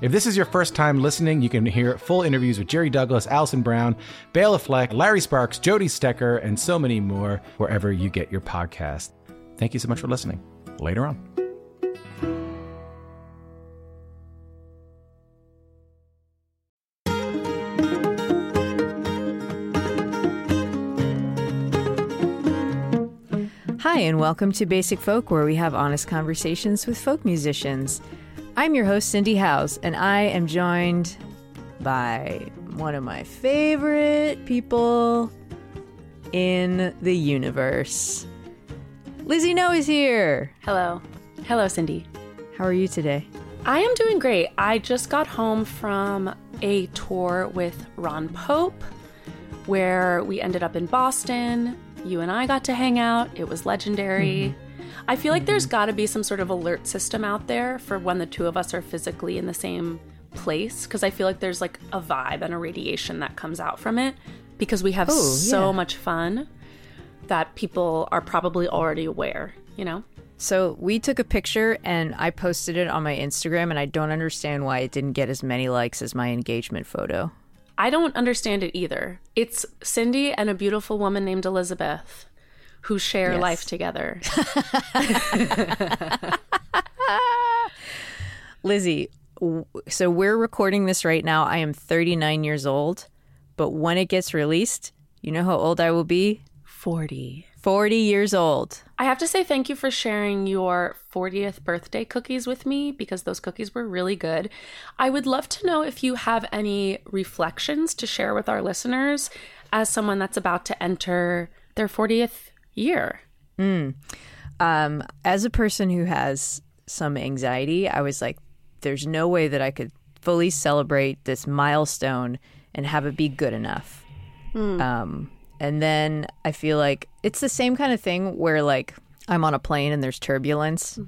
If this is your first time listening, you can hear full interviews with Jerry Douglas, Alison Brown, Bela Fleck, Larry Sparks, Jody Stecher, and so many more wherever you get your podcast. Thank you so much for listening. Later on. Hi, and welcome to Basic Folk, where we have honest conversations with folk musicians. I'm your host, Cindy Howes, and I am joined by one of my favorite people in the universe. Lizzie No is here. Hello. Hello, Cindy. How are you today? I am doing great. I just got home from a tour with Ron Pope where we ended up in Boston. You and I got to hang out. It was legendary. Mm-hmm. I feel like there's got to be some sort of alert system out there for when the two of us are physically in the same place because I feel like there's like a vibe and a radiation that comes out from it because we have Oh, so yeah. much fun that people are probably already aware, you know? So, we took a picture and I posted it on my Instagram, and I don't understand why it didn't get as many likes as my engagement photo. I don't understand it either. It's Cindy and a beautiful woman named Elizabeth who share Yes. life together. Lizzie, w- so we're recording this right now. I am 39 years old, but when it gets released, you know how old I will be? 40. 40 years old. I have to say thank you for sharing your 40th birthday cookies with me because those cookies were really good. I would love to know if you have any reflections to share with our listeners as someone that's about to enter their 40th year. Um, as a person who has some anxiety, I was like, there's no way that I could fully celebrate this milestone and have it be good enough. Um, and then I feel like it's the same kind of thing where like I'm on a plane and there's turbulence,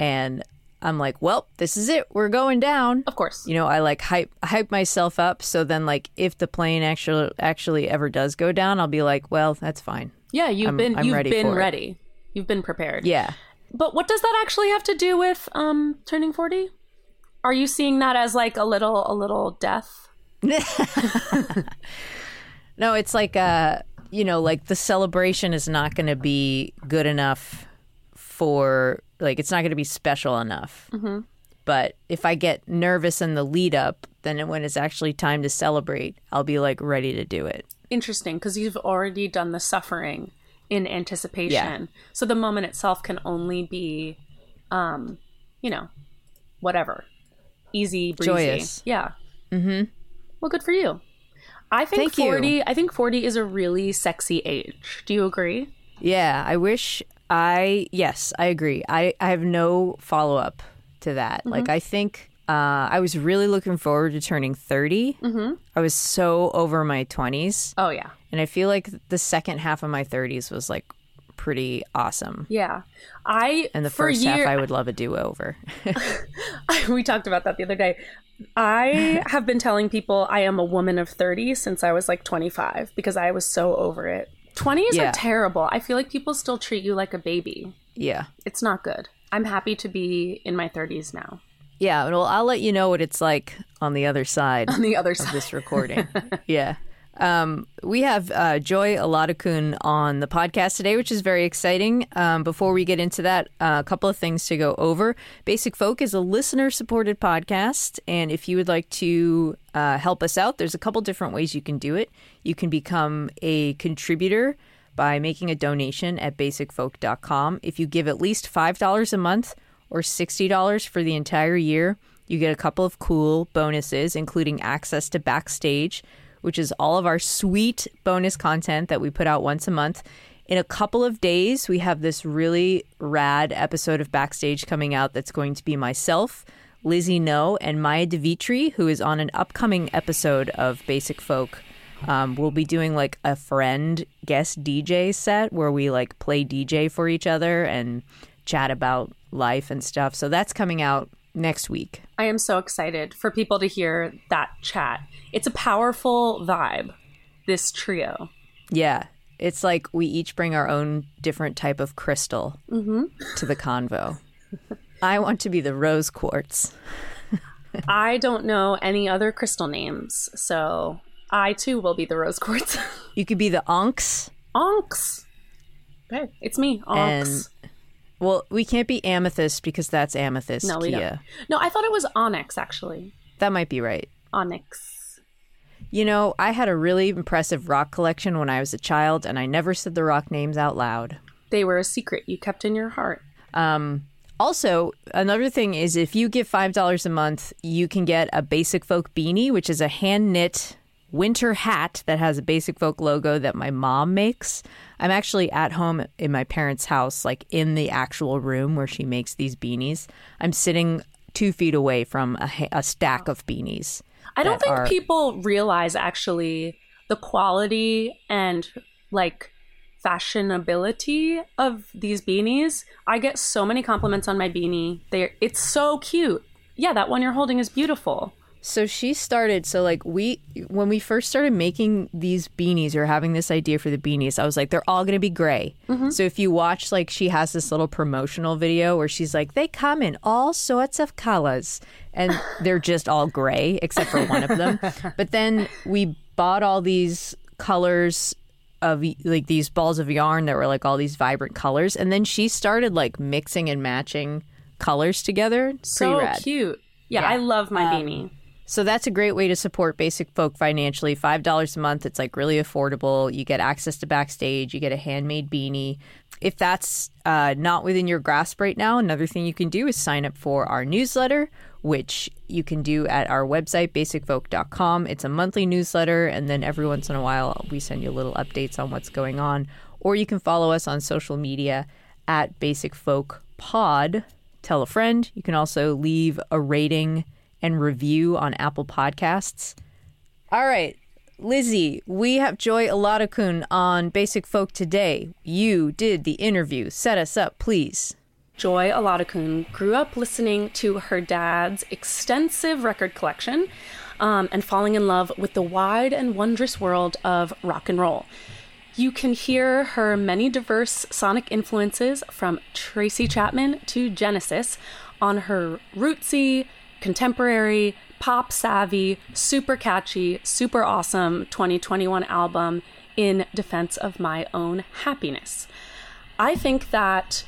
and I'm like, well, this is it. We're going down. Of course. You know, I like hype hype myself up so then like if the plane actually actually ever does go down, I'll be like, well, that's fine. Yeah, you've I'm- been I'm you've ready been for it. ready. You've been prepared. Yeah. But what does that actually have to do with um turning 40? Are you seeing that as like a little a little death? No, it's like uh, you know, like the celebration is not going to be good enough for like it's not going to be special enough. Mm-hmm. But if I get nervous in the lead up, then when it's actually time to celebrate, I'll be like ready to do it. Interesting because you've already done the suffering in anticipation. So the moment itself can only be um you know, whatever. Easy, breezy. Joyous. Yeah. Mhm. Well, good for you. I think Thank you. 40 I think 40 is a really sexy age. Do you agree? Yeah, I wish I yes, I agree. I I have no follow up to that. Like I think uh, I was really looking forward to turning 30. Mm-hmm. I was so over my 20s. Oh yeah. And I feel like the second half of my 30s was like pretty awesome. Yeah. I And the first year- half, I would love a do over. we talked about that the other day. I have been telling people I am a woman of 30 since I was like 25 because I was so over it. 20s Yeah. are terrible. I feel like people still treat you like a baby. yeah. It's not good. I'm happy to be in my 30s now. Yeah. Well, I'll let you know what it's like on the other side On the other side of side. this recording. yeah. Um, we have uh, Joy Oladokun on the podcast today, which is very exciting. Um, before we get into that, uh, a couple of things to go over. Basic Folk is a listener supported podcast. And if you would like to uh, help us out, there's a couple different ways you can do it. You can become a contributor by making a donation at basicfolk.com. If you give at least $5 a month or $60 for the entire year, you get a couple of cool bonuses, including access to Backstage, which is all of our sweet bonus content that we put out once a month. In a couple of days, we have this really rad episode of Backstage coming out that's going to be myself, Lizzie No and Maya de Vitry, who is on an upcoming episode of Basic Folk. Um, we'll be doing like a friend guest DJ set where we like play DJ for each other and chat about life and stuff. So that's coming out next week. I am so excited for people to hear that chat. It's a powerful vibe, this trio. Yeah. It's like we each bring our own different type of crystal mm-hmm. to the convo. I want to be the rose quartz. I don't know any other crystal names, so I too will be the rose quartz. You could be the onks. Onks. Okay, it's me, Onks. Well, we can't be amethyst because that's amethyst. no, we Kia. don't. No, I thought it was onyx actually. That might be right. Onyx. You know, I had a really impressive rock collection when I was a child, and I never said the rock names out loud. They were a secret you kept in your heart. Um, also, another thing is if you give $5 a month, you can get a Basic Folk beanie, which is a hand knit winter hat that has a Basic Folk logo that my mom makes. I'm actually at home in my parents' house, like in the actual room where she makes these beanies. I'm sitting two feet away from a, a stack of beanies. I don't think are- people realize actually the quality and like fashionability of these beanies. I get so many compliments on my beanie. They it's so cute. Yeah, that one you're holding is beautiful. So she started. So like we, when we first started making these beanies or having this idea for the beanies, I was like, they're all going to be gray. Mm-hmm. So if you watch, like she has this little promotional video where she's like, they come in all sorts of colors, and they're just all gray except for one of them. but then we bought all these colors of like these balls of yarn that were like all these vibrant colors, and then she started like mixing and matching colors together. Pretty So rad. cute. Yeah, I love my um, beanie. So that's a great way to support Basic Folk financially. $5 a month. It's like really affordable. You get access to backstage, you get a handmade beanie. If that's uh, not within your grasp right now, another thing you can do is sign up for our newsletter, which you can do at our website, basicfolk.com. It's a monthly newsletter, and then every once in a while, we send you little updates on what's going on. Or you can follow us on social media at Basic Folk Pod. Tell a friend. You can also leave a rating and review on Apple Podcasts. All right, Lizzie, we have Joy Oladokun on Basic Folk today. You did the interview. Set us up, please. Joy Oladokun grew up listening to her dad's extensive record collection um, and falling in love with the wide and wondrous world of rock and roll. You can hear her many diverse sonic influences from Tracy Chapman to Genesis on her rootsy, contemporary, pop savvy, super catchy, super awesome 2021 album, In Defense of My Own Happiness. I think that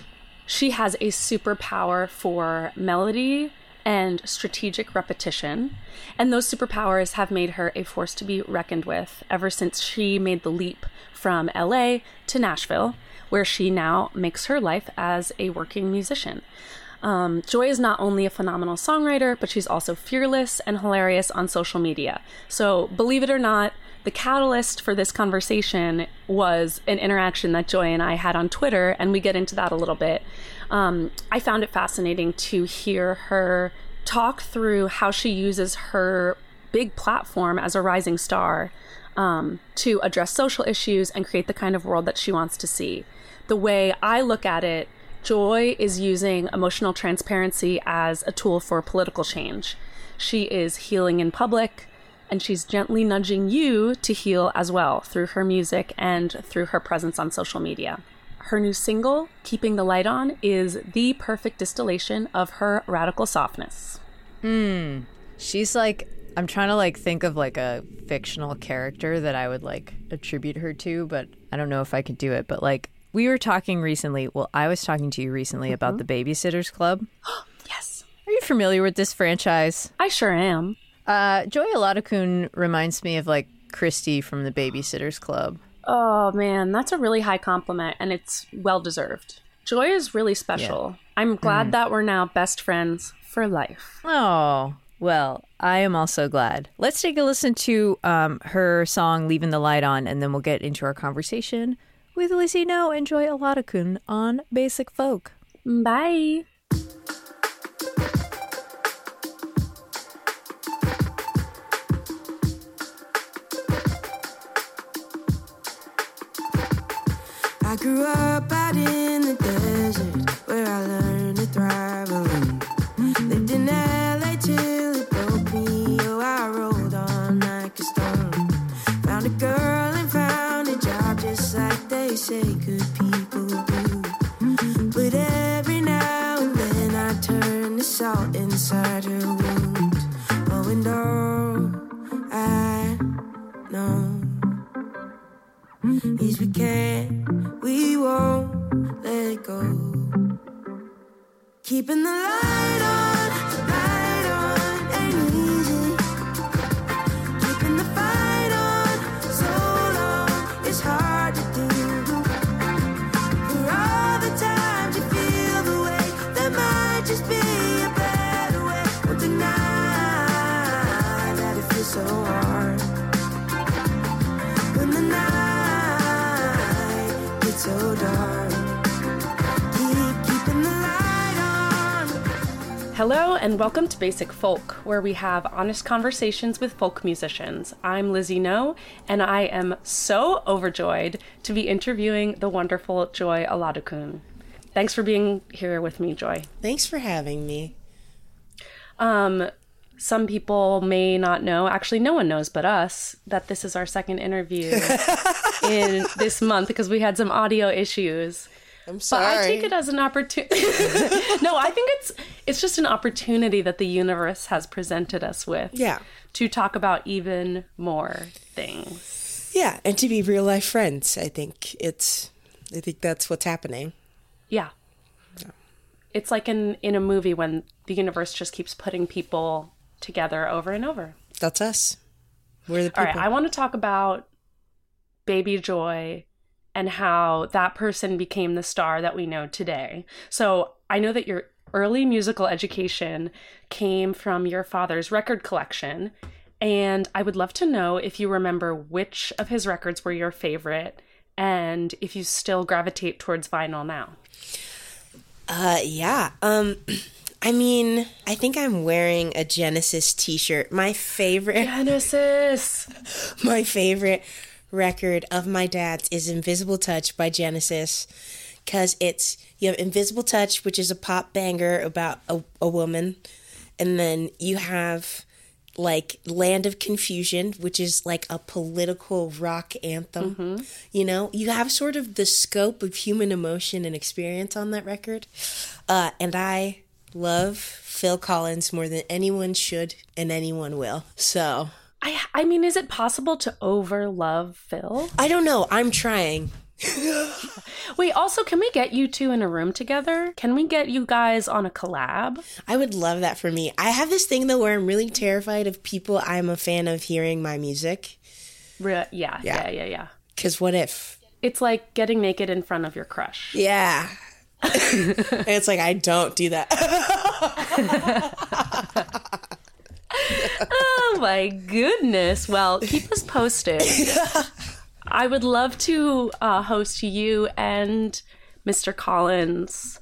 she has a superpower for melody and strategic repetition. And those superpowers have made her a force to be reckoned with ever since she made the leap from LA to Nashville, where she now makes her life as a working musician. Um, Joy is not only a phenomenal songwriter, but she's also fearless and hilarious on social media. So, believe it or not, the catalyst for this conversation was an interaction that Joy and I had on Twitter, and we get into that a little bit. Um, I found it fascinating to hear her talk through how she uses her big platform as a rising star um, to address social issues and create the kind of world that she wants to see. The way I look at it, Joy is using emotional transparency as a tool for political change. She is healing in public, and she's gently nudging you to heal as well through her music and through her presence on social media. Her new single, Keeping the Light On, is the perfect distillation of her radical softness. Mm. She's like, I'm trying to like think of like a fictional character that I would like attribute her to, but I don't know if I could do it. But like, we were talking recently. Well, I was talking to you recently about the Babysitters Club. Yes, Are you familiar with this franchise? I sure am. Uh, Joy Oladokun reminds me of like Kristy from the Babysitters Club. Oh man, that's a really high compliment, and it's well deserved. Joy is really special. I'm glad that we're now best friends for life. Oh, well, I am also glad. Let's take a listen to um, her song Leaving the Light On, and then we'll get into our conversation with Lizzie No, and Joy Oladokun on Basic Folk. Bye. I grew up out in the desert. Welcome to Basic Folk, where we have honest conversations with folk musicians. I'm Lizzie No, and I am so overjoyed to be interviewing the wonderful Joy Oladokun. Thanks for being here with me, Joy. Thanks for having me. Um, some people may not know, actually, no one knows but us, that this is our second interview in this month because we had some audio issues. I'm But. I take it as an opportunity. no, I think it's it's just an opportunity that the universe has presented us with. Yeah. To talk about even more things. yeah, and to be real life friends. I think it's I think that's what's happening. Yeah. It's like in in a movie when the universe just keeps putting people together over and over. That's us. We're the people. right, I want to talk about Baby Joy and how that person became the star that we know today. So I know that your early musical education came from your father's record collection. And I would love to know if you remember which of his records were your favorite and if you still gravitate towards vinyl now. Uh yeah. Um I mean, I think I'm wearing a Genesis t-shirt. My favorite Genesis! my favorite record of my dad's is Invisible Touch by Genesis cuz it's you have Invisible Touch which is a pop banger about a, a woman and then you have like Land of Confusion which is like a political rock anthem. You know, you have sort of the scope of human emotion and experience on that record. Uh and I love Phil Collins more than anyone should and anyone will. So, I, I mean, is it possible to over love Phil? I don't know. I'm trying. Wait, also, can we get you two in a room together? Can we get you guys on a collab? I would love that for me. I have this thing though where I'm really terrified of people I'm a fan of hearing my music. Re- yeah, Yeah. yeah, yeah, yeah. Cause what if? It's like getting naked in front of your crush. Yeah. and it's like I don't do that. Oh my goodness. Well, keep us posted. I would love to uh, host you and Mr. Collins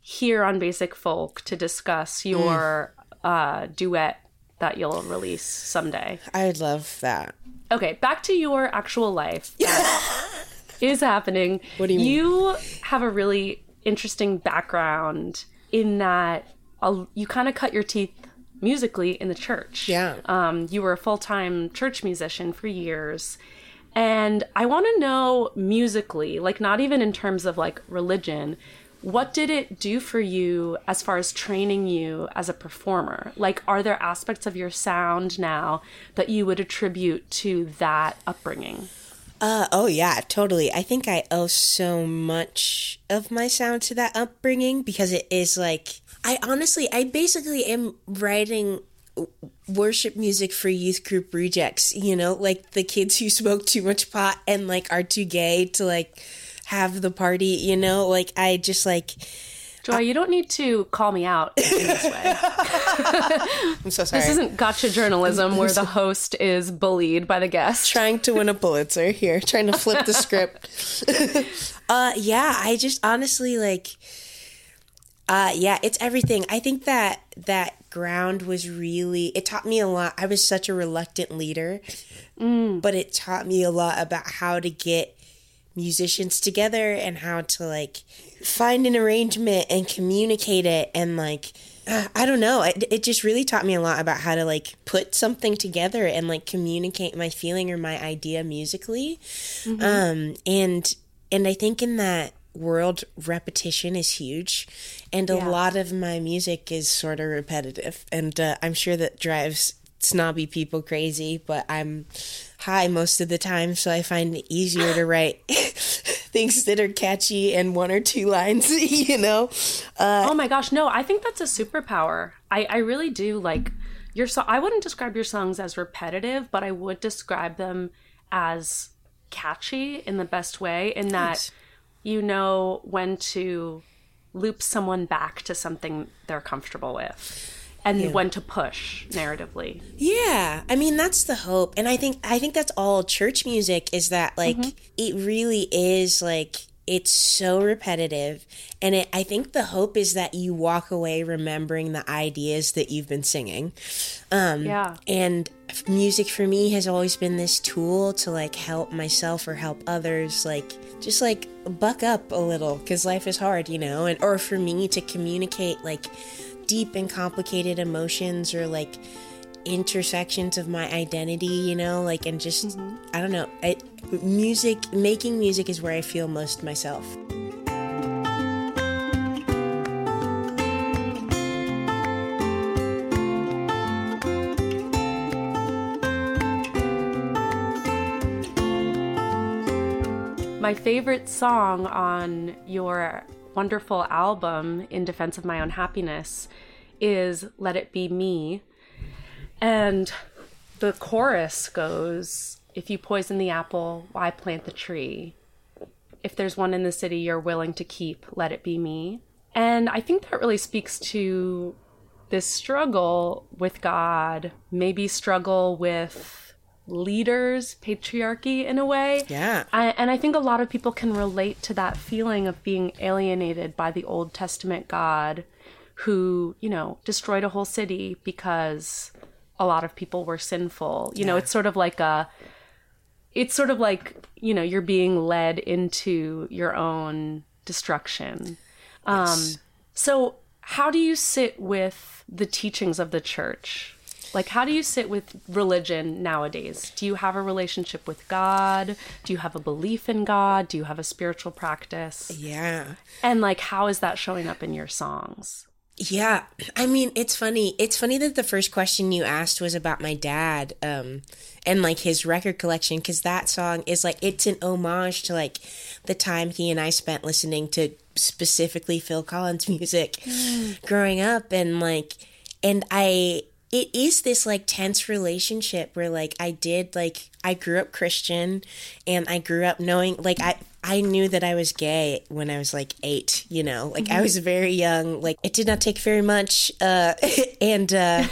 here on Basic Folk to discuss your uh, duet that you'll release someday. I would love that. Okay, back to your actual life. is happening. What do you mean? You have a really interesting background in that uh, you kind of cut your teeth musically in the church. Yeah. Um, you were a full time church musician for years. And I want to know musically, like not even in terms of like religion, what did it do for you as far as training you as a performer? Like, are there aspects of your sound now that you would attribute to that upbringing? Uh, oh yeah, totally. I think I owe so much of my sound to that upbringing because it is like I honestly, I basically am writing worship music for youth group rejects. You know, like the kids who smoke too much pot and like are too gay to like have the party. You know, like I just like Joy, you don't need to call me out in this way. I'm so sorry. This isn't gotcha journalism where the host is bullied by the guest. trying to win a Pulitzer here, trying to flip the script. uh yeah, I just honestly like uh yeah, it's everything. I think that that ground was really it taught me a lot. I was such a reluctant leader, but it taught me a lot about how to get musicians together and how to like find an arrangement and communicate it and like I don't know. It, it just really taught me a lot about how to like put something together and like communicate my feeling or my idea musically. Um, and and I think in that world, repetition is huge, and a Yeah. lot of my music is sort of repetitive, and uh, I'm sure that drives snobby people crazy. But I'm high most of the time, so I find it easier to write things that are catchy and one or two lines. You know. oh my gosh, no, I think that's a superpower. I, I really do like your song. I wouldn't describe your songs as repetitive, but I would describe them as catchy in the best way, in that Thanks. You know when to loop someone back to something they're comfortable with. And when to push narratively. Yeah, I mean that's the hope, and I think I think that's all church music is that like mm-hmm. it really is like it's so repetitive, and it, I think the hope is that you walk away remembering the ideas that you've been singing. Um, Yeah. and music for me has always been this tool to like help myself or help others, like just like buck up a little because life is hard, you know, and or for me to communicate like deep and complicated emotions or like intersections of my identity, you know, like and just mm-hmm. I don't know. I, music, making music is where I feel most myself. My favorite song on your wonderful album, In Defense of My Own Happiness, is Let It Be Me. And the chorus goes If you poison the apple, why plant the tree? If there's one in the city you're willing to keep, let it be me. And I think that really speaks to this struggle with God, maybe struggle with leaders, patriarchy in a way. Yeah. I, and I think a lot of people can relate to that feeling of being alienated by the Old Testament God who, you know, destroyed a whole city because a lot of people were sinful. You know, it's sort of like a it's sort of like, you know, you're being led into your own destruction. Um so how do you sit with the teachings of the church? Like, how do you sit with religion nowadays? Do you have a relationship with God? Do you have a belief in God? Do you have a spiritual practice? Yeah. And, like, how is that showing up in your songs? Yeah, I mean, it's funny. It's funny that the first question you asked was about my dad, um, and like his record collection, because that song is like it's an homage to like the time he and I spent listening to specifically Phil Collins music growing up, and like, and I, it is this like tense relationship where like I did like I grew up Christian, and I grew up knowing like I I knew that I was gay when I was like eight, you know, like I was very young. Like it did not take very much. Uh, and, uh,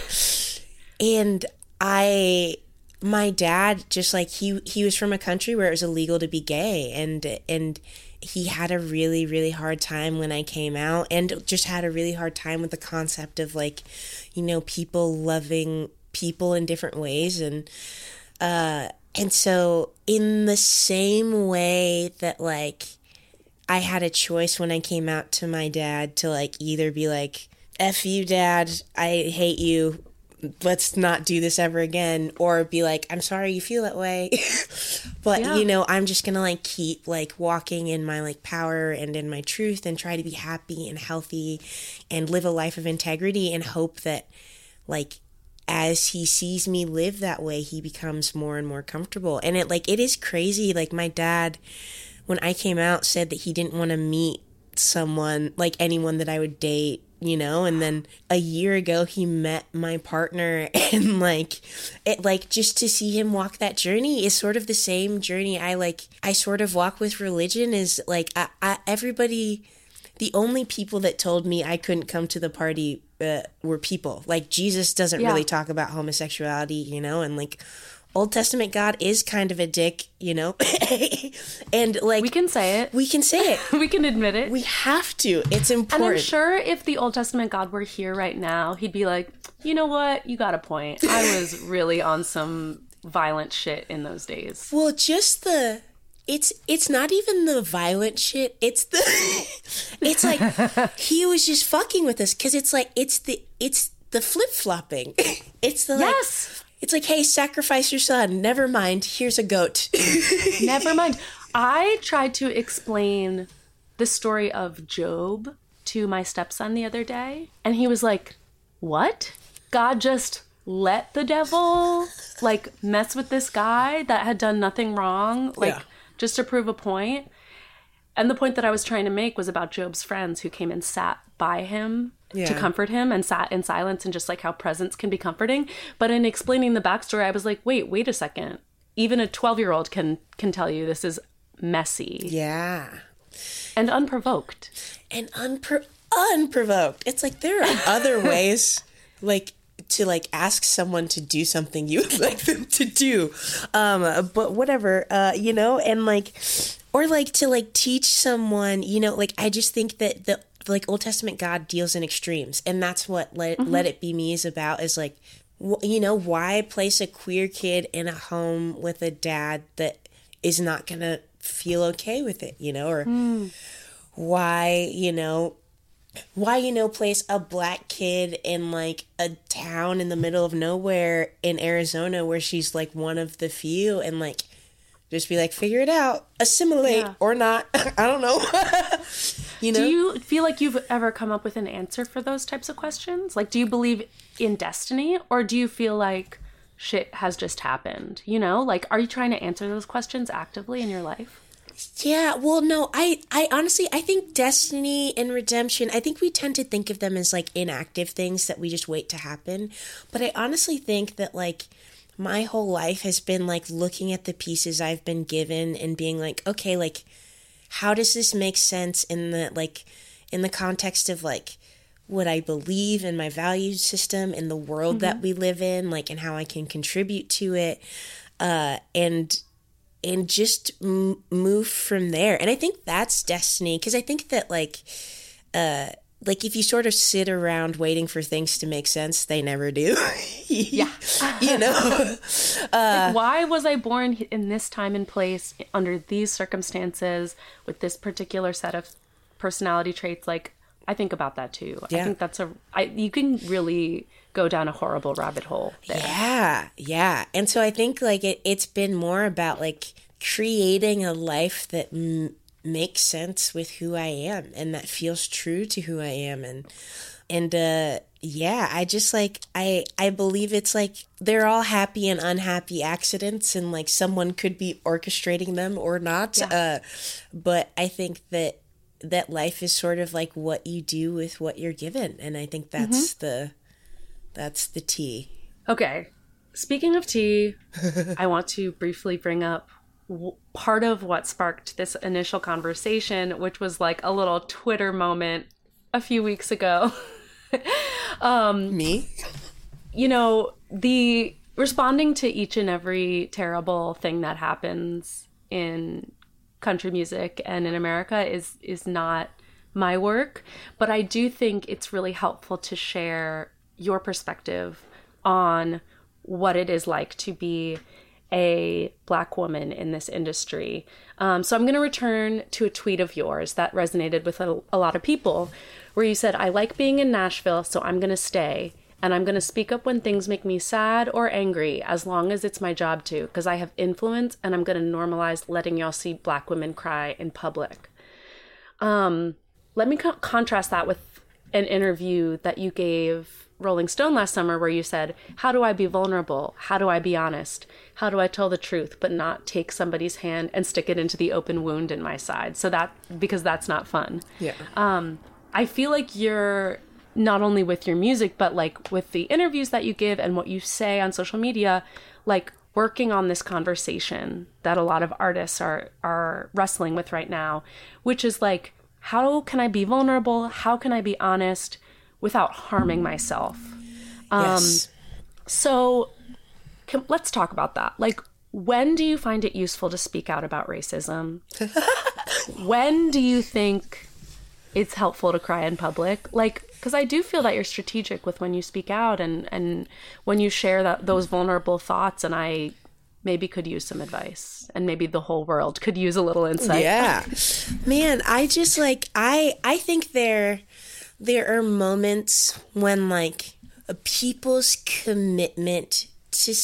and I, my dad just like he, he was from a country where it was illegal to be gay and, and he had a really, really hard time when I came out and just had a really hard time with the concept of like, you know, people loving people in different ways. And, uh, and so, in the same way that, like, I had a choice when I came out to my dad to, like, either be like, F you, dad, I hate you, let's not do this ever again, or be like, I'm sorry you feel that way. but, Yeah. you know, I'm just gonna, like, keep, like, walking in my, like, power and in my truth and try to be happy and healthy and live a life of integrity and hope that, like, as he sees me live that way, he becomes more and more comfortable. And it like it is crazy. Like my dad, when I came out, said that he didn't want to meet someone like anyone that I would date, you know. And then a year ago, he met my partner, and like it, like just to see him walk that journey is sort of the same journey I like. I sort of walk with religion. Is like I, I everybody the only people that told me I couldn't come to the party uh, were people. Like Jesus doesn't Yeah. really talk about homosexuality, you know, and like Old Testament God is kind of a dick, you know, and like We can say it. we can say it. We can admit it. We have to. It's important. and important. I'm sure if the Old Testament God were here right now, he'd be like, you know what? You got a point. I was really on some violent shit in those days. Well, just the it's it's not even the violent shit. It's the it's like he was just fucking with us because it's like it's the it's the flip flopping. It's the like, Yes. It's like hey, sacrifice your son. Never mind. Here's a goat. Never mind. I tried to explain the story of Job to my stepson the other day, and he was like, What? God just let the devil like mess with this guy that had done nothing wrong, like Yeah. Just to prove a point. And the point that I was trying to make was about Job's friends who came and sat by him to comfort him and sat in silence and just like how presence can be comforting. But in explaining the backstory, I was like, wait, wait a second. Even a 12 year old can can tell you this is messy yeah. and unprovoked. and unpro- unprovoked. It's like there are other ways, like to like ask someone to do something you would like them to do, um, but whatever, uh, you know, and like, or like to like teach someone, you know, like I just think that the like Old Testament God deals in extremes, and that's what let Let It Be Me is about. Is like, wh- you know, why place a queer kid in a home with a dad that is not gonna feel okay with it, you know, or why you know why you know place a black kid in like a town in the middle of nowhere in Arizona where she's like one of the few and like just be like figure it out assimilate Yeah. or not I don't know you know Do you feel like you've ever come up with an answer for those types of questions? Like, do you believe in destiny or do you feel like shit has just happened? You know, like, are you trying to answer those questions actively in your life? Yeah, well, no, I, I honestly, I think destiny and redemption. I think we tend to think of them as like inactive things that we just wait to happen. But I honestly think that like my whole life has been like looking at the pieces I've been given and being like, okay, like how does this make sense in the like in the context of like what I believe in my value system in the world that we live in, like and how I can contribute to it, uh, and and just m- move from there. And I think that's destiny because I think that like uh like if you sort of sit around waiting for things to make sense, they never do. yeah. you know. Like, why was I born in this time and place under these circumstances with this particular set of personality traits? Like, I think about that too. Yeah. I think that's a, I, you can really go down a horrible rabbit hole there. Yeah, yeah. And so I think like it, it's been more about like creating a life that m- makes sense with who I am and that feels true to who I am and and uh yeah, I just like I I believe it's like they're all happy and unhappy accidents and like someone could be orchestrating them or not. Uh but I think that that life is sort of like what you do with what you're given and I think that's the that's the tea. Okay. Speaking of tea, I want to briefly bring up part of what sparked this initial conversation, which was like a little Twitter moment a few weeks ago. um Me? you know, the responding to each and every terrible thing that happens in country music and in America is is not my work, but I do think it's really helpful to share your perspective on what it is like to be a black woman in this industry. Um, so I'm going to return to a tweet of yours that resonated with a, a lot of people, where you said, I like being in Nashville, so I'm going to stay. And I'm going to speak up when things make me sad or angry, as long as it's my job to, because I have influence and I'm going to normalize letting y'all see black women cry in public. Um, let me co- contrast that with an interview that you gave Rolling Stone last summer where you said, How do I be vulnerable? How do I be honest? How do I tell the truth but not take somebody's hand and stick it into the open wound in my side? So that, because that's not fun. Yeah. Um, I feel like you're not only with your music, but like with the interviews that you give and what you say on social media, like working on this conversation that a lot of artists are are wrestling with right now, which is like, how can I be vulnerable? How can I be honest without harming myself? Um, yes. So can, let's talk about that. Like, when do you find it useful to speak out about racism? when do you think it's helpful to cry in public? Like, because I do feel that you're strategic with when you speak out and and when you share that those vulnerable thoughts, and I maybe could use some advice and maybe the whole world could use a little insight. Yeah. Man, I just like I I think there there are moments when like a people's commitment to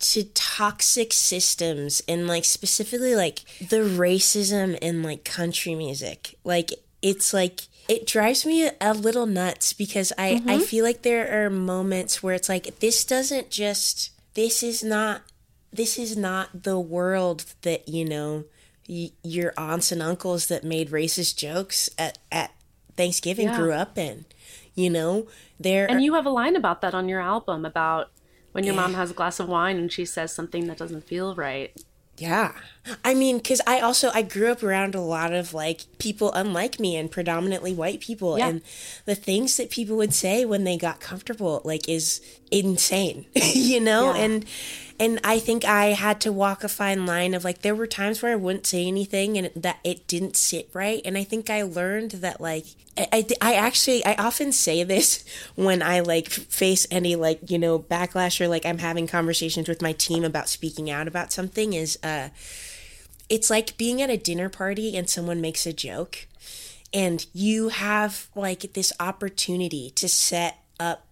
to toxic systems and like specifically like the racism in like country music. Like it's like it drives me a, little nuts because I I mm-hmm. feel like there are moments where it's like this doesn't just this is not this is not the world that you know y- your aunts and uncles that made racist jokes at at Thanksgiving Yeah. grew up in. You know, there And are- you have a line about that on your album about when your Yeah. mom has a glass of wine and she says something that doesn't feel right. Yeah. I mean, because I also I grew up around a lot of like people unlike me and predominantly white people, Yeah. and the things that people would say when they got comfortable like is insane, you know. Yeah. And and I think I had to walk a fine line of like there were times where I wouldn't say anything and that it didn't sit right, and I think I learned that like I, I, I actually I often say this when I like face any like you know backlash or like I'm having conversations with my team about speaking out about something is uh it's like being at a dinner party and someone makes a joke and you have like this opportunity to set up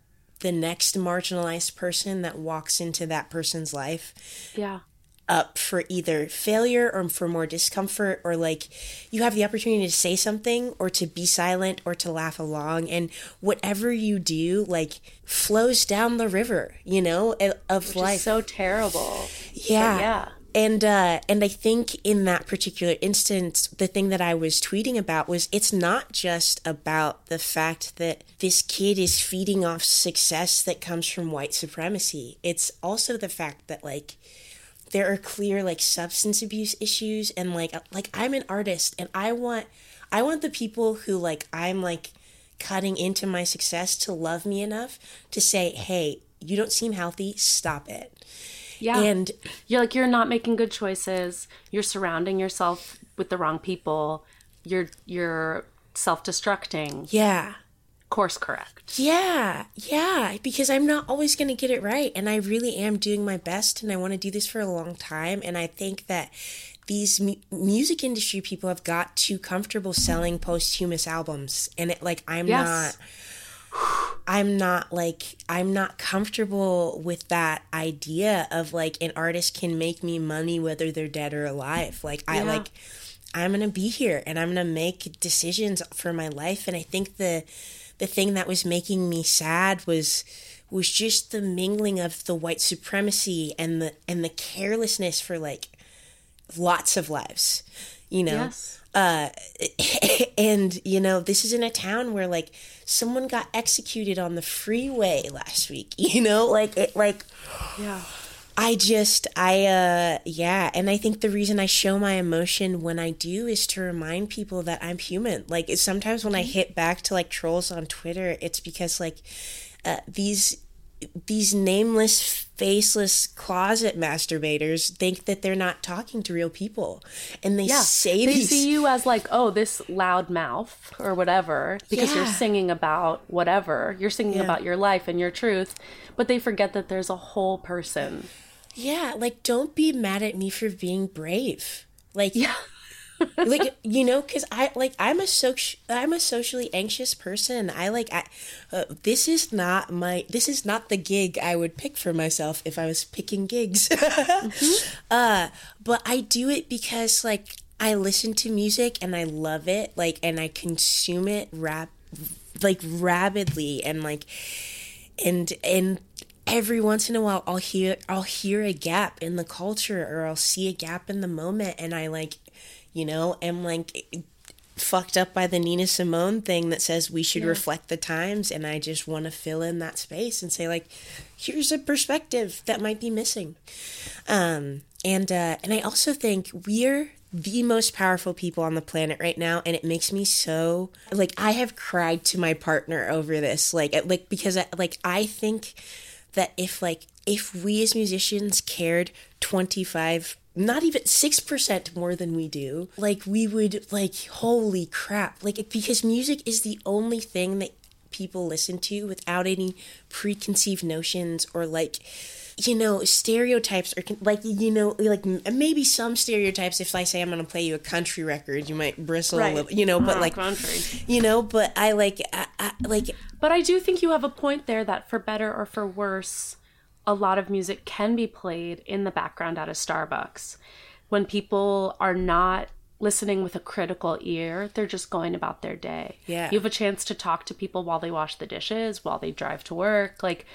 the next marginalized person that walks into that person's life Yeah. up for either failure or for more discomfort or like you have the opportunity to say something or to be silent or to laugh along and whatever you do like flows down the river you know of- Which life so terrible. yeah. But yeah. And uh and I think in that particular instance the thing that I was tweeting about was it's not just about the fact that this kid is feeding off success that comes from white supremacy. It's also the fact that like there are clear like substance abuse issues and like like I'm an artist and I want I want the people who like I'm like cutting into my success to love me enough to say, "Hey, you don't seem healthy. Stop it." Yeah. And you're like you're not making good choices. You're surrounding yourself with the wrong people. You're you're self-destructing. yeah. Course correct. Yeah, yeah, because I'm not always going to get it right. And I really am doing my best, and I want to do this for a long time. And I think that these mu- music industry people have got too comfortable selling posthumous albums. And it, like, I'm Yes. not. I'm not like I'm not comfortable with that idea of like an artist can make me money whether they're dead or alive. Like I like I'm going to be here and I'm going to make decisions for my life and I think the the thing that was making me sad was was just the mingling of the white supremacy and the and the carelessness for like lots of lives. You know Yes. uh and you know this is in a town where like someone got executed on the freeway last week you know like it like Yeah. i just i uh yeah and i think the reason i show my emotion when i do is to remind people that i'm human like it's sometimes when i hit back to like trolls on twitter it's because like uh, these these nameless faceless closet masturbators think that they're not talking to real people and they Yeah. say they these see you as like, oh, this loud mouth or whatever, because you're singing about whatever. You're singing Yeah. about your life and your truth, but they forget that there's a whole person. Yeah, like don't be mad at me for being brave. Like yeah. like you know cuz I like I'm a so I'm a socially anxious person. I like I uh, this is not my this is not the gig I would pick for myself if I was picking gigs. Uh but I do it because like I listen to music and I love it like and I consume it rap like rabidly and like and and every once in a while I'll hear I'll hear a gap in the culture or I'll see a gap in the moment and I like you know am like fucked up by the Nina Simone thing that says we should reflect the times and I just want to fill in that space and say like here's a perspective that might be missing. Um and uh and I also think we're the most powerful people on the planet right now and it makes me so like I have cried to my partner over this like like because I, like I think that if like if we as musicians cared 25 not even 6% more than we do. Like we would like holy crap. Like because music is the only thing that people listen to without any preconceived notions or like you know stereotypes or like you know like maybe some stereotypes. If i say i'm going to play you a country record you might bristle a little you know but Oh, like country. you know but i like I, I, like But I do think you have a point there that for better or for worse, a lot of music can be played in the background at a Starbucks. When people are not listening with a critical ear, they're just going about their day. Yeah. You have a chance to talk to people while they wash the dishes, while they drive to work. Like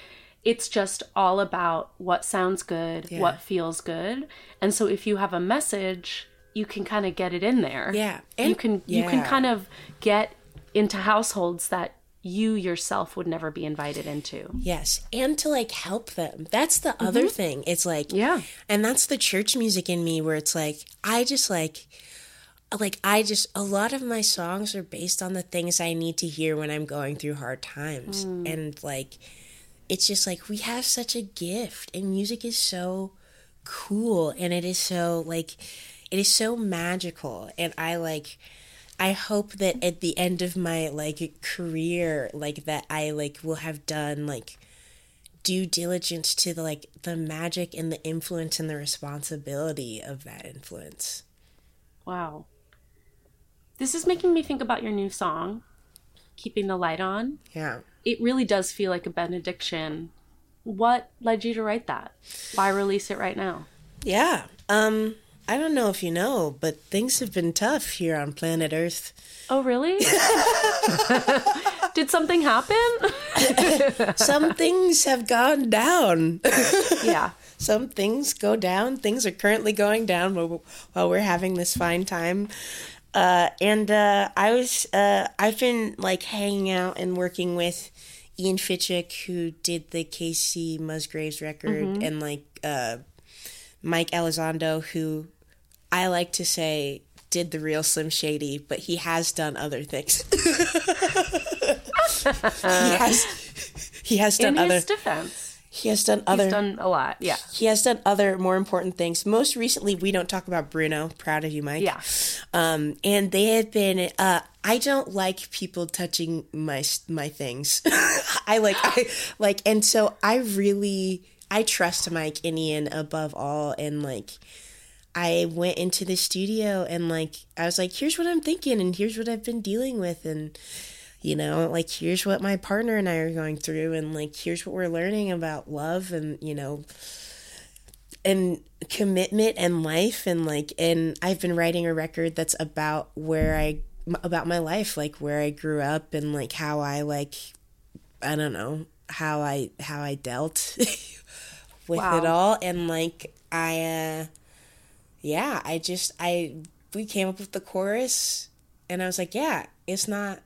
it's just all about what sounds good, Yeah. what feels good. And so if you have a message, you can kind of get it in there. Yeah. And, you can you can kind of get into households that you yourself would never be invited into. Yes, and to like help them. That's the mm-hmm. other thing. It's like Yeah. and that's the church music in me where it's like I just like like I just a lot of my songs are based on the things I need to hear when I'm going through hard times. Mm. And like it's just like we have such a gift and music is so cool and it is so like it is so magical and I like I hope that at the end of my like career like that I like will have done like due diligence to the like the magic and the influence and the responsibility of that influence. Wow. This is making me think about your new song, Keeping the Light On. Yeah. It really does feel like a benediction. What led you to write that? Why release it right now? Yeah. Um I don't know if you know, but things have been tough here on planet Earth. Oh, really? Did something happen? Some things have gone down. yeah. Some things go down. Things are currently going down while, while we're having this fine time. Uh, and uh, I was uh, I've been like hanging out and working with Ian Fitchuk, who did the Kacey Musgraves record, and like uh, Mike Elizondo, who I like to say did the real Slim Shady, but he has done other things. he has he has done In other defense, he has done other he's done a lot. Yeah. he has done other more important things. Most recently, we don't talk about Bruno. Proud of you, Mike. Yeah. Um, and they have been. Uh, I don't like people touching my my things. I like I like, and so I really I trust Mike and Ian above all, and like. I went into the studio and like I was like, here's what I'm thinking and here's what I've been dealing with. And you know, like here's what my partner and I are going through and like here's what we're learning about love and you know and commitment and life. And like and I've been writing a record that's about where I about my life, like where I grew up and like how I like I don't know, how I how I dealt with Wow. it all. And like I uh yeah, I just I we came up with the chorus and I was like, yeah, it's not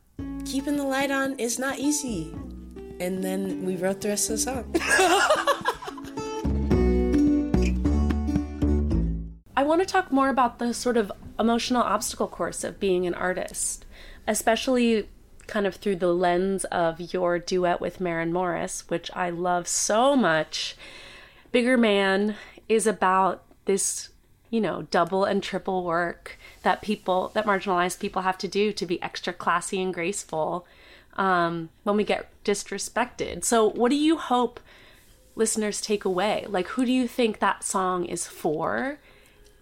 keeping the light on is not easy. And then we wrote the rest of the song. I want to talk more about the sort of emotional obstacle course of being an artist, especially kind of through the lens of your duet with Maren Morris, which I love so much. Bigger Man is about this, you know, double and triple work that people, that marginalized people have to do to be extra classy and graceful um, when we get disrespected. So, what do you hope listeners take away? Like, who do you think that song is for?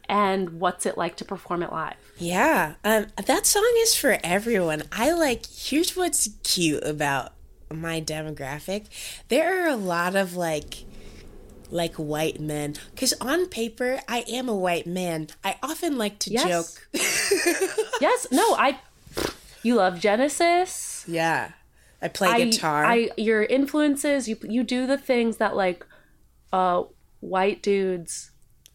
And what's it like to perform it live? Yeah, um, that song is for everyone. I like. Here's what's cute about my demographic. There are a lot of like, like white men. Because on paper, I am a white man. I often like to Yes. joke. Yes, no, I. You love Genesis. Yeah, I play I, guitar. I your influences. You you do the things that like, uh, white dudes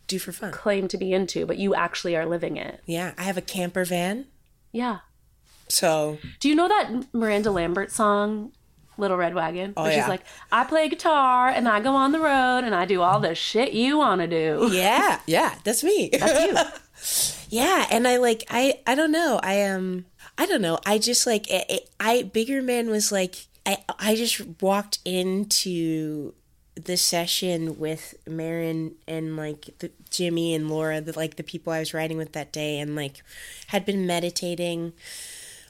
do for fun. claim to be into, but you actually are living it. Yeah, I have a camper van. Yeah. So Do you know that Miranda Lambert song, Little Red Wagon? Where Oh, yeah. she's like, I play guitar and I go on the road and I do all the shit you want to do. yeah, yeah, that's me. That's you. yeah, and I like I I don't know. I um I don't know. I just like it, it, I bigger man was like I I just walked into the session with Maren and like the, Jimmy and Laura, the, like the people I was writing with that day, and like had been meditating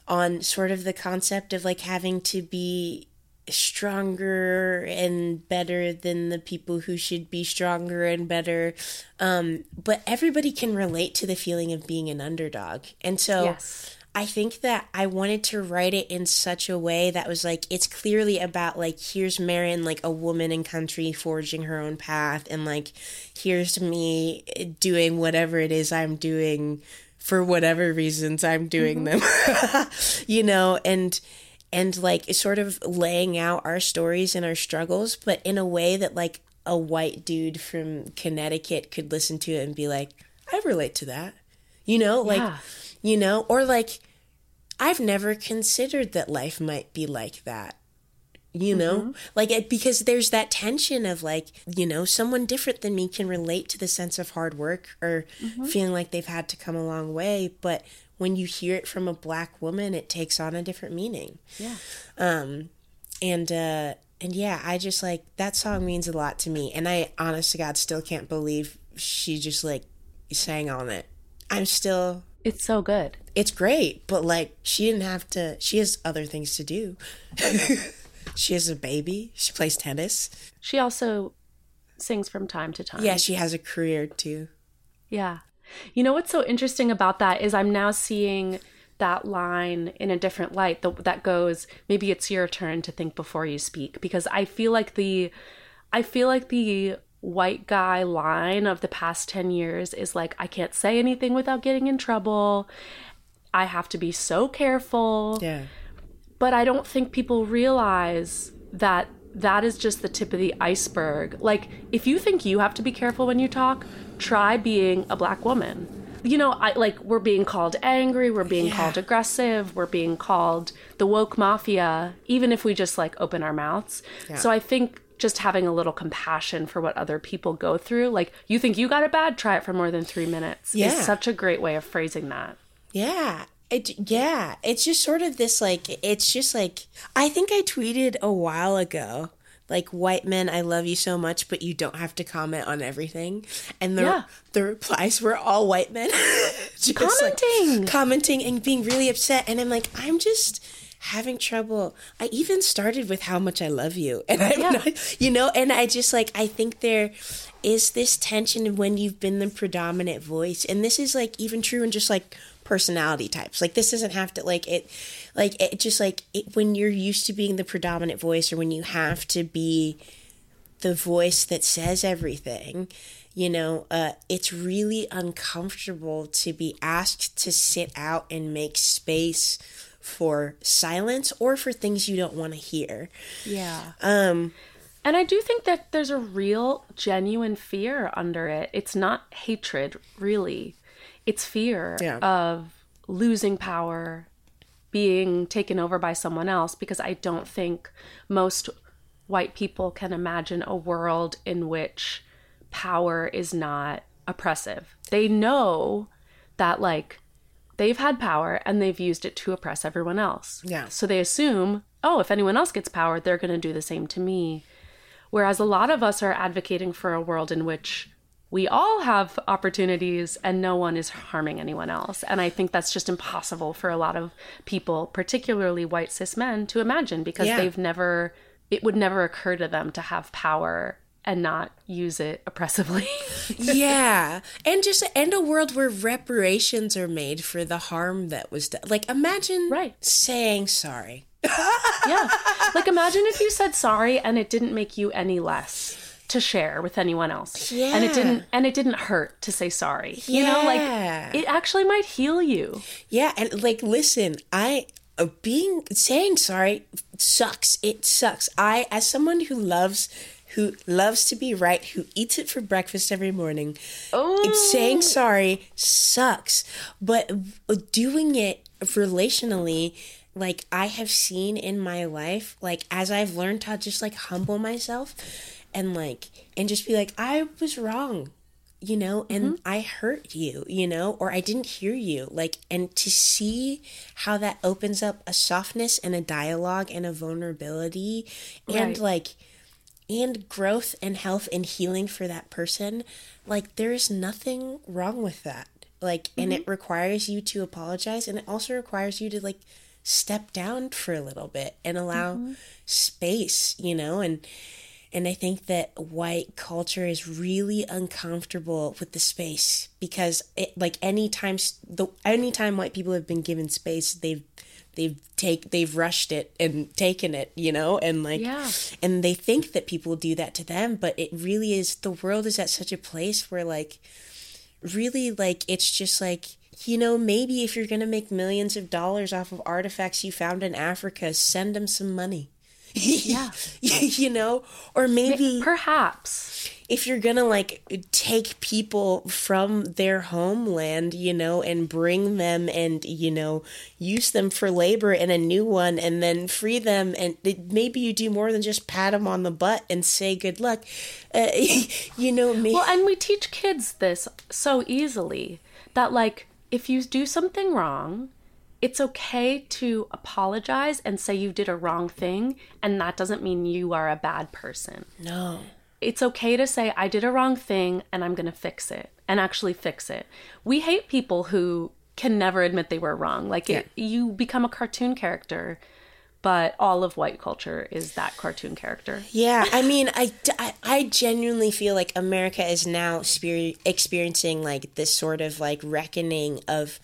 on sort of the concept of like having to be stronger and better than the people who should be stronger and better. Um, but everybody can relate to the feeling of being an underdog. And so Yes. I think that I wanted to write it in such a way that was like it's clearly about like here's Maren like a woman in country forging her own path and like here's me doing whatever it is I'm doing for whatever reasons I'm doing them. you know, and and like sort of laying out our stories and our struggles but in a way that like a white dude from Connecticut could listen to it and be like I relate to that. You know, like Yeah. you know or like i've never considered that life might be like that you know mm-hmm. like it, because there's that tension of like you know someone different than me can relate to the sense of hard work or mm-hmm. feeling like they've had to come a long way but when you hear it from a black woman it takes on a different meaning Yeah. um and uh and yeah i just like that song means a lot to me and i honest to god still can't believe she just like sang on it i'm still It's so good. it's great, but like she didn't have to. She has other things to do. she has a baby. She plays tennis. She also sings from time to time. Yeah, she has a career too. Yeah. You know what's so interesting about that is I'm now seeing that line in a different light that goes maybe it's your turn to think before you speak because I feel like the I feel like the white guy line of the past 10 years is like I can't say anything without getting in trouble. I have to be so careful Yeah. but I don't think people realize that that is just the tip of the iceberg. Like, if you think you have to be careful when you talk, try being a black woman. You know, I like we're being called angry, we're being Yeah. called aggressive, we're being called the woke mafia, even if we just like open our mouths. So I think just having a little compassion for what other people go through, like you think you got it bad, try it for more than three minutes. Yeah. Is such a great way of phrasing that. Yeah. It yeah, it's just sort of this like it's just like I think I tweeted a while ago like white men I love you so much but you don't have to comment on everything. And the Yeah. the replies were all white men just like, Commenting. commenting and being really upset and I'm like I'm just having trouble. I even started with how much I love you and I'm Yeah. not you know and I just like I think there is this tension when you've been the predominant voice and this is like even true in just like personality types like this doesn't have to like it like it just like it, when you're used to being the predominant voice or when you have to be the voice that says everything you know uh it's really uncomfortable to be asked to sit out and make space for silence or for things you don't want to hear Yeah. um And I do think that there's a real, genuine fear under it. It's not hatred, really. It's fear Yeah. of losing power, being taken over by someone else, because I don't think most white people can imagine a world in which power is not oppressive. They know that, like, they've had power and they've used it to oppress everyone else. Yeah. So they assume, oh, if anyone else gets power, they're going to do the same to me. Whereas a lot of us are advocating for a world in which we all have opportunities and no one is harming anyone else. And I think that's just impossible for a lot of people, particularly white cis men, to imagine because Yeah. they've never, it would never occur to them to have power and not use it oppressively. yeah and just and a world where reparations are made for the harm that was done like imagine Right. saying sorry yeah. Like imagine if you said sorry and it didn't make you any less to share with anyone else. Yeah. And it didn't and it didn't hurt to say sorry. You know, like it actually might heal you. yeah and like listen i uh, being saying sorry sucks it sucks i as someone who loves who loves to be right who eats it for breakfast every morning Oh. saying sorry sucks but doing it relationally like i have seen in my life like as i've learned to just like humble myself and like and just be like i was wrong you know and mm-hmm. i hurt you you know or i didn't hear you. Like and to see how that opens up a softness and a dialogue and a vulnerability and Right. like and growth and health and healing for that person like there's nothing wrong with that. Like and it mm-hmm. requires you to apologize and it also requires you to like step down for a little bit and allow mm-hmm. space, you know, and and I think that white culture is really uncomfortable with the space because it like anytime the anytime white people have been given space, they've they've take they've rushed it and taken it, you know, and like Yeah. and they think that people do that to them, but it really is the world is at such a place where like really like it's just like you know maybe if you're going to make millions of dollars off of artifacts you found in Africa, send them some money. Yeah. you know, or maybe Perhaps. if you're gonna like take people from their homeland, you know, and bring them and you know use them for labor in a new one, and then free them, and maybe you do more than just pat them on the butt and say good luck, uh, you know. Maybe, Well, and we teach kids this so easily that, like, if you do something wrong, it's okay to apologize and say you did a wrong thing, and that doesn't mean you are a bad person. no, It's okay to say, I did a wrong thing and I'm going to fix it and actually fix it. We hate people who can never admit they were wrong. Like, it, you become a cartoon character, but all of white culture is that cartoon character. Yeah, I mean, I, I, I genuinely feel like America is now spirit, experiencing like this sort of like reckoning of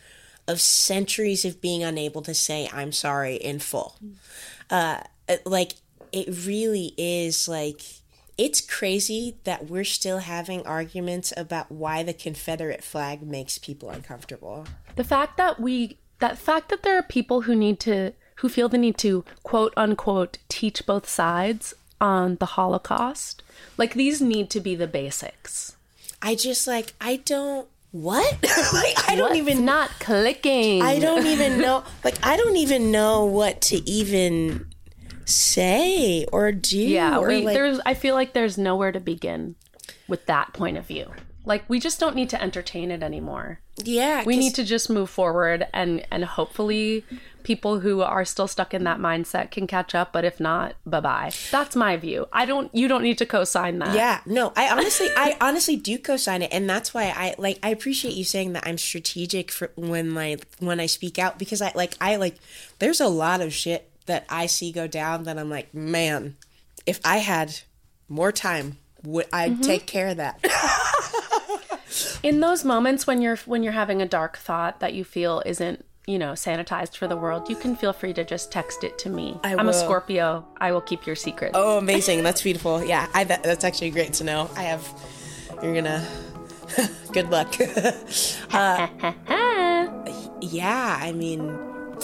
of centuries of being unable to say I'm sorry in full. Uh, like it really is like it's crazy that we're still having arguments about why the Confederate flag makes people uncomfortable. the fact that we that fact that there are people who need to who feel the need to quote unquote teach both sides on the holocaust like these need to be the basics I just like I don't what like I don't What's even not clicking I don't even know. Like, I don't even know what to even say or do. yeah or we, like, there's i feel like there's nowhere to begin with that point of view like we just don't need to entertain it anymore yeah. we need to just move forward and and hopefully people who are still stuck in that mindset can catch up but if not bye-bye that's my view i don't you don't need to co-sign that Yeah, no, I honestly, I honestly do co-sign it, and that's why I like. I appreciate you saying that I'm strategic for when my when I speak out because I like I like. There's a lot of shit that I see go down that I'm like, man, if I had more time, would I'd Mm-hmm. take care of that. in those moments when you're when you're having a dark thought that you feel isn't you know sanitized for the world you can feel free to just text it to me I am a scorpio i will keep your secret Oh, amazing! That's beautiful. Yeah, I that, that's actually great to know. I have. You're gonna. good luck. uh, yeah, I mean,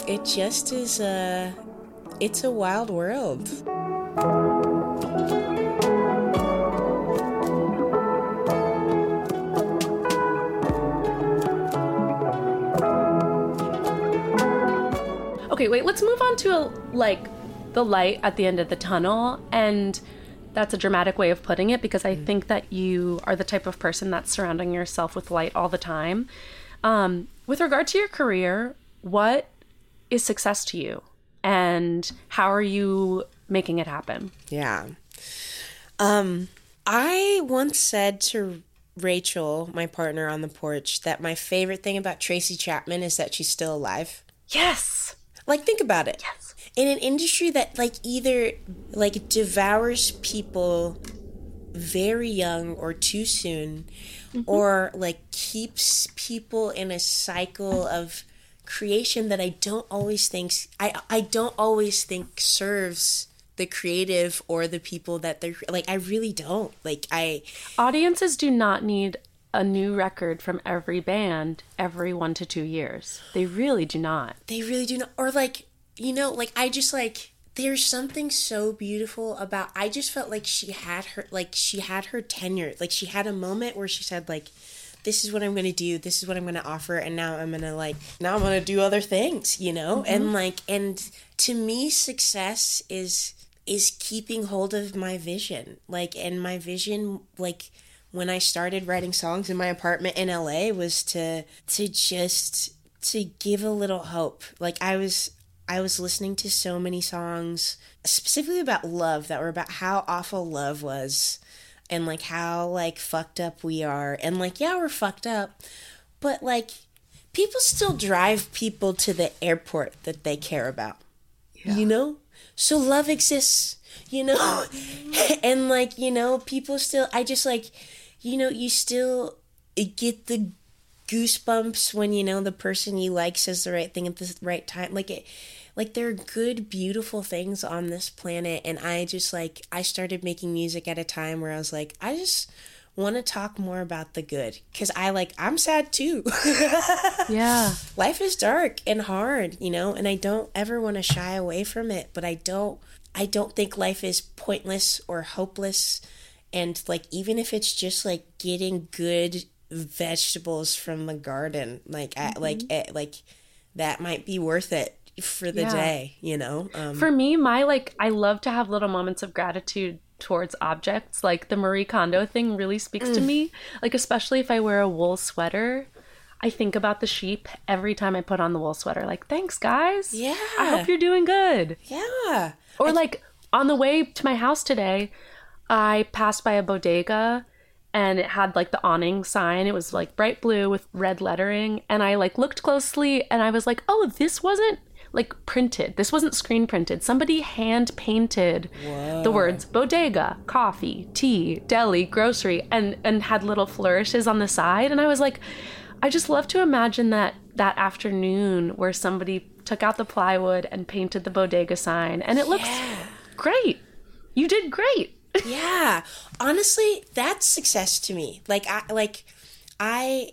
it just is a. It's a wild world. Okay wait let's move on to like the light at the end of the tunnel and that's a dramatic way of putting it because i think that you are the type of person that's surrounding yourself with light all the time. Um, with regard to your career what is success to you? And how are you making it happen? Yeah. Um, I once said to Rachel, my partner on the porch, that my favorite thing about Tracy Chapman is that she's still alive. yes Like, think about it. Yes. In an industry that, like, either, like, devours people very young or too soon, mm-hmm. or, like, keeps people in a cycle of creation that I don't always think, I, I don't always think serves the creative or the people that they're, like, I really don't. Like, I, Audiences do not need a new record from every band every one to two years. They really do not. They really do not. Or like, you know, like I just like there's something so beautiful about I just felt like she had her like she had her tenure. Like she had a moment where she said like this is what I'm going to do. This is what I'm going to offer and now I'm going to like now I'm going to do other things, you know? Mm-hmm. And like and to me success is is keeping hold of my vision. Like and my vision like when I started writing songs in my apartment in LA was to to just to give a little hope. Like I was I was listening to so many songs specifically about love that were about how awful love was and like how like fucked up we are and like yeah we're fucked up but like people still drive people to the airport that they care about. You know? So love exists, you know? and like, you know, people still I just like you know, you still get the goosebumps when you know the person you like says the right thing at the right time. Like it like there are good beautiful things on this planet and I just like I started making music at a time where I was like I just want to talk more about the good cuz I like I'm sad too. Yeah. life is dark and hard, you know, and I don't ever want to shy away from it, but I don't I don't think life is pointless or hopeless and like even if it's just like getting good vegetables from the garden, like I, like it, like that might be worth it for the Yeah. day, you know. Um For me, my like, I love to have little moments of gratitude towards objects. Like the Marie Kondo thing really speaks to me. Like, especially if I wear a wool sweater, I think about the sheep every time I put on the wool sweater. Like, thanks, guys. Yeah. I hope you're doing good. yeah. Or like on the way to my house today, I passed by a bodega and it had like the awning sign. It was like bright blue with red lettering. And I like looked closely and I was like, oh, this wasn't like printed. This wasn't screen printed. Somebody hand painted the words bodega, coffee, tea, deli, grocery, and and had little flourishes on the side. And I was like, I just love to imagine that that afternoon where somebody took out the plywood and painted the bodega sign. And it looks great. You did great. Yeah. Honestly that's success to me. Like i like i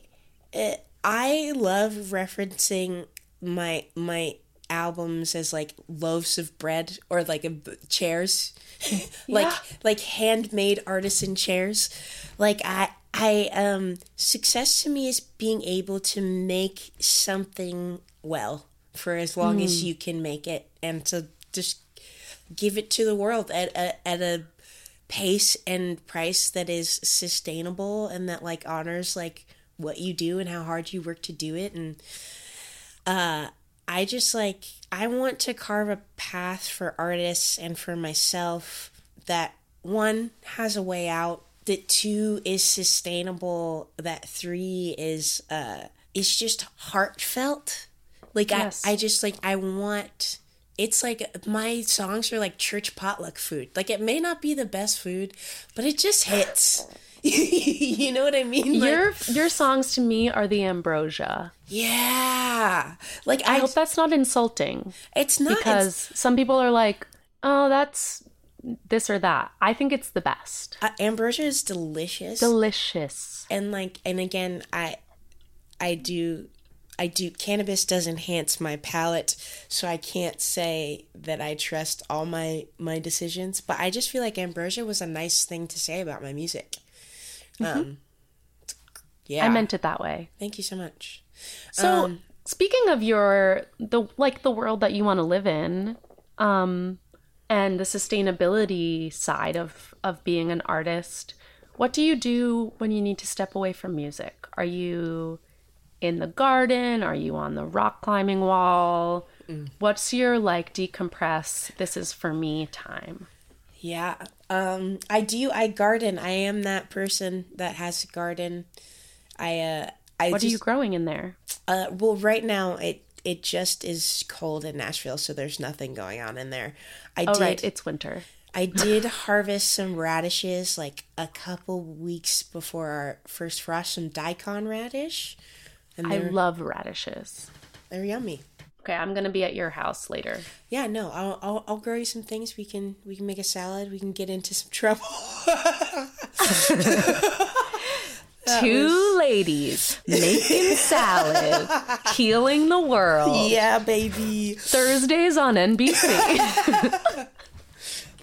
uh, i love referencing my my albums as like loaves of bread or like a, chairs. Like like handmade artisan chairs. Like i i um success to me is being able to make something well for as long as you can make it and to just give it to the world at a, at a pace and price that is sustainable and that like honors like what you do and how hard you work to do it and uh I just like I want to carve a path for artists and for myself that one has a way out that two is sustainable that three is uh is just heartfelt like Yes. I I just like I want it's like my songs are like church potluck food. Like it may not be the best food, but it just hits. you know what I mean? Like, your your songs to me are the ambrosia. yeah. Like I I, hope that's not insulting it's not because it's, some people are like, "Oh, that's this or that." I think it's the best. uh, ambrosia is delicious. Delicious. and like and again, I I do I do cannabis does enhance my palate, so I can't say that I trust all my my decisions, but I just feel like ambrosia was a nice thing to say about my music. Um yeah. I meant it that way. Thank you so much. So, Um, speaking of your the like the world that you want to live in, um, and the sustainability side of of being an artist, what do you do when you need to step away from music? Are you in the garden? Are you on the rock climbing wall? What's your like decompress? This is for me time. Yeah. Um I do I garden. I am that person that has a garden. I uh I What just, are you growing in there? uh well right now it it just is cold in Nashville, so there's nothing going on in there. I Oh, did right, it's winter. I did harvest some radishes like a couple weeks before our first frost, some daikon radish. And I love radishes. they're yummy. Okay, I'm gonna be at your house later. Yeah, no, I'll, I'll I'll grow you some things. We can we can make a salad. We can get into some trouble. Two ladies making salad, healing the world. yeah, baby. Thursdays on NBC.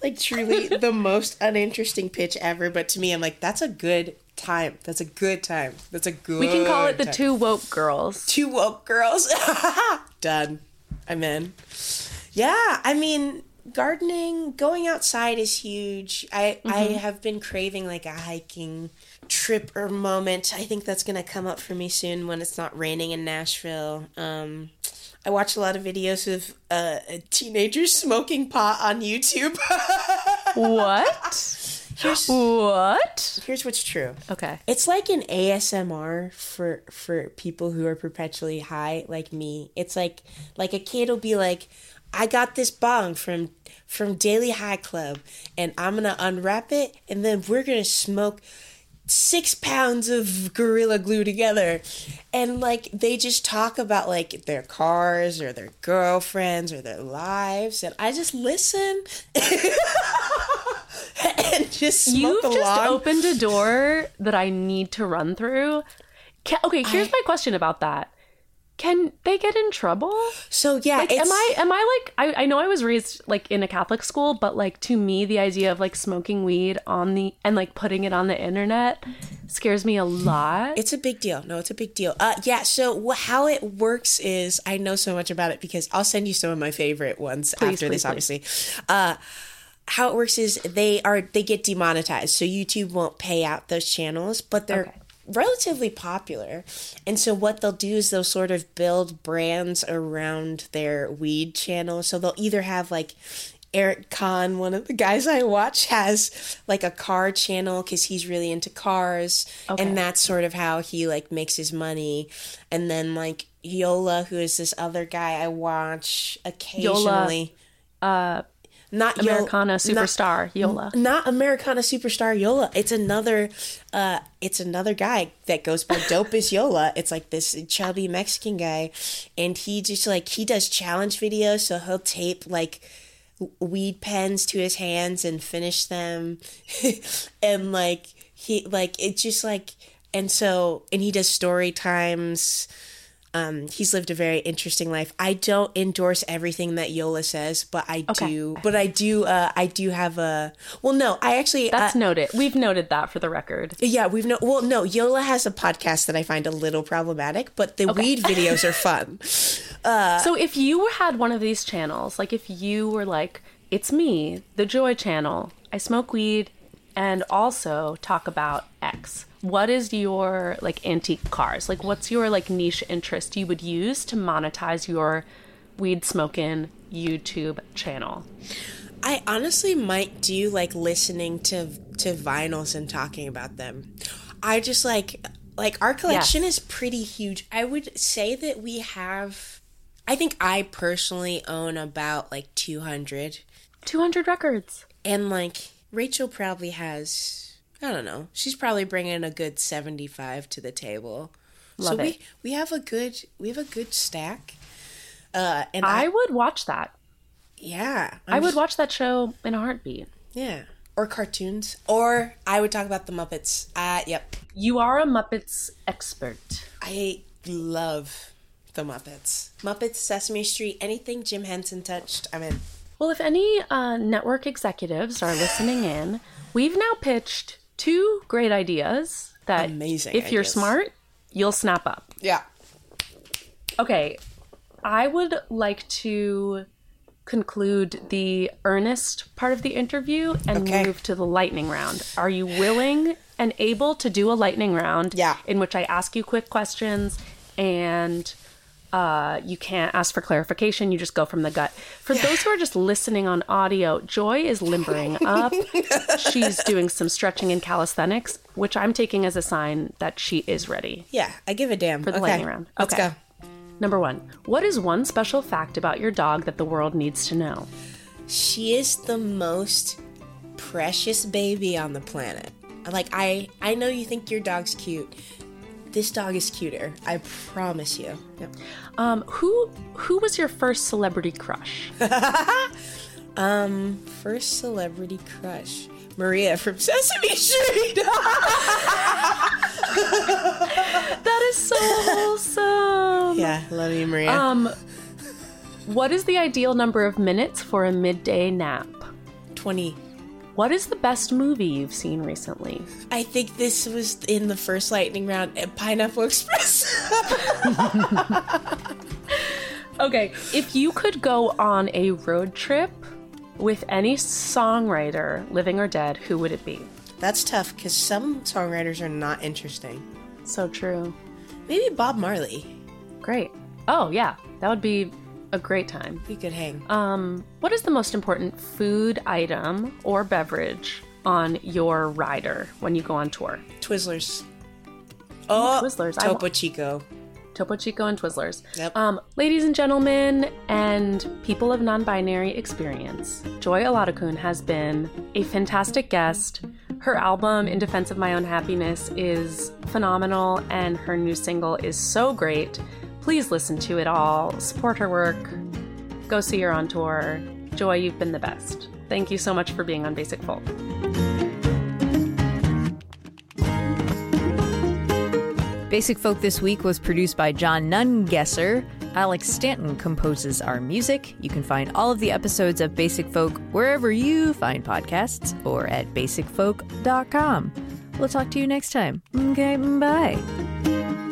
like truly the most uninteresting pitch ever but to me i'm like that's a good time. That's a good time. That's a good we can call it the time. two woke girls. two woke girls. Done. I'm in. Yeah i mean gardening going outside is huge. I i have been craving like a hiking trip or moment. I think that's gonna come up for me soon when it's not raining in nashville. Um I watch a lot of videos of uh, teenagers smoking pot on YouTube. What? Here's What? here's what's true. Okay. It's like an ASMR for for people who are perpetually high like me. It's like like a kid will be like, "I got this bong from from Daily High Club, and I'm gonna unwrap it, and then we're gonna smoke." Six pounds of gorilla glue together, and like they just talk about like their cars or their girlfriends or their lives, and I just listen and just smoke You've just opened a door that I need to run through. Ca okay, here's my question about that. Can they get in trouble? so yeah, Like, it's, am I am I like I, I know I was raised like in a Catholic school, but like to me the idea of like smoking weed on the and like putting it on the internet scares me a lot. It's a big deal. No, it's a big deal. Uh, yeah. So how it works is I know so much about it because I'll send you some of my favorite ones after please, this. Obviously, uh, how it works is they are they get demonetized, so YouTube won't pay out those channels, but they're Okay. relatively popular. And so what they'll do is they'll sort of build brands around their weed channel. So they'll either have like Eric Kahn, one of the guys I watch, has like a car channel because he's really into cars, Okay. and that's sort of how he like makes his money. And then like Yola, who is this other guy I watch occasionally. uh not Yo- Americana not- superstar Yola. not Americana superstar Yola. It's another uh it's another guy that goes by Dope as Yola. It's like this chubby Mexican guy and he just like he does challenge videos so he'll tape like weed pens to his hands and finish them and like he like it's just like and so and he does story times um, he's lived a very interesting life. I don't endorse everything that Yola says, but I Okay. do. But I do. Uh, I do have a. Well, no, I actually. That's uh, noted. We've noted that for the record. yeah, we've no. Well, no, Yola has a podcast that I find a little problematic, but the weed videos are fun. so if you had one of these channels, like if you were like, it's me, the Joy channel, I smoke weed and also talk about X. What is your like antique cars? Like what's your like niche interest you would use to monetize your weed smoking YouTube channel? I honestly might do like listening to to vinyls and talking about them. I just like like our collection Yes. is pretty huge. I would say that we have I think I personally own about like 200 200 records. and like Rachel probably has I don't know. She's probably bringing a good 75 to the table. so Love we it. we have a good we have a good stack. Uh and I, I would watch that. yeah. i I'm would watch that show in a heartbeat. Yeah. Or cartoons. Or I would talk about the Muppets. Uh yep. You are a Muppets expert. I love the Muppets. Muppets, Sesame Street, anything Jim Henson touched, I'm in. Well, if any uh, network executives are listening in, we've now pitched two great ideas that, Amazing if you're smart, you'll snap up. Yeah. Okay, I would like to conclude the earnest part of the interview and Okay. move to the lightning round. Are you willing and able to do a lightning round? Yeah. In which I ask you quick questions and uh, you can't ask for clarification. You just go from the gut. For those who are just listening on audio, Joy is limbering up. She's doing some stretching and calisthenics, which I'm taking as a sign that she is ready. Yeah, I give a damn. For the okay. lightning round. Let's Okay. go. Number one, what is one special fact about your dog that the world needs to know? She is the most precious baby on the planet. Like I I know you think your dog's cute. This dog is cuter. I promise you. Yep. Um, who who was your first celebrity crush? Um, first celebrity crush. Maria from Sesame Street. that is so wholesome. yeah, love you, Maria. Um, what is the ideal number of minutes for a midday nap? 20. What is the best movie you've seen recently? I think this was in the first lightning round at Pineapple Express. Okay, if you could go on a road trip with any songwriter, living or dead, who would it be? That's tough because some songwriters are not interesting. So true. Maybe Bob Marley. Great. Oh, yeah, that would be a great time. We could hang. Um, what is the most important food item or beverage on your rider when you go on tour? Twizzlers. Oh, Twizzlers. Topo Chico. Topo Chico and Twizzlers. Yep. Um, ladies and gentlemen, and people of non binary experience, Joy Oladokun has been a fantastic guest. Her album, In Defense of My Own Happiness, is phenomenal, and her new single is so great. Please listen to it all, support her work, go see her on tour. Joy, you've been the best. Thank you so much for being on Basic Folk. Basic Folk this week was produced by John Nungesser. Alex Stanton composes our music. You can find all of the episodes of Basic Folk wherever you find podcasts or at basicfolk.com. We'll talk to you next time. Okay, bye.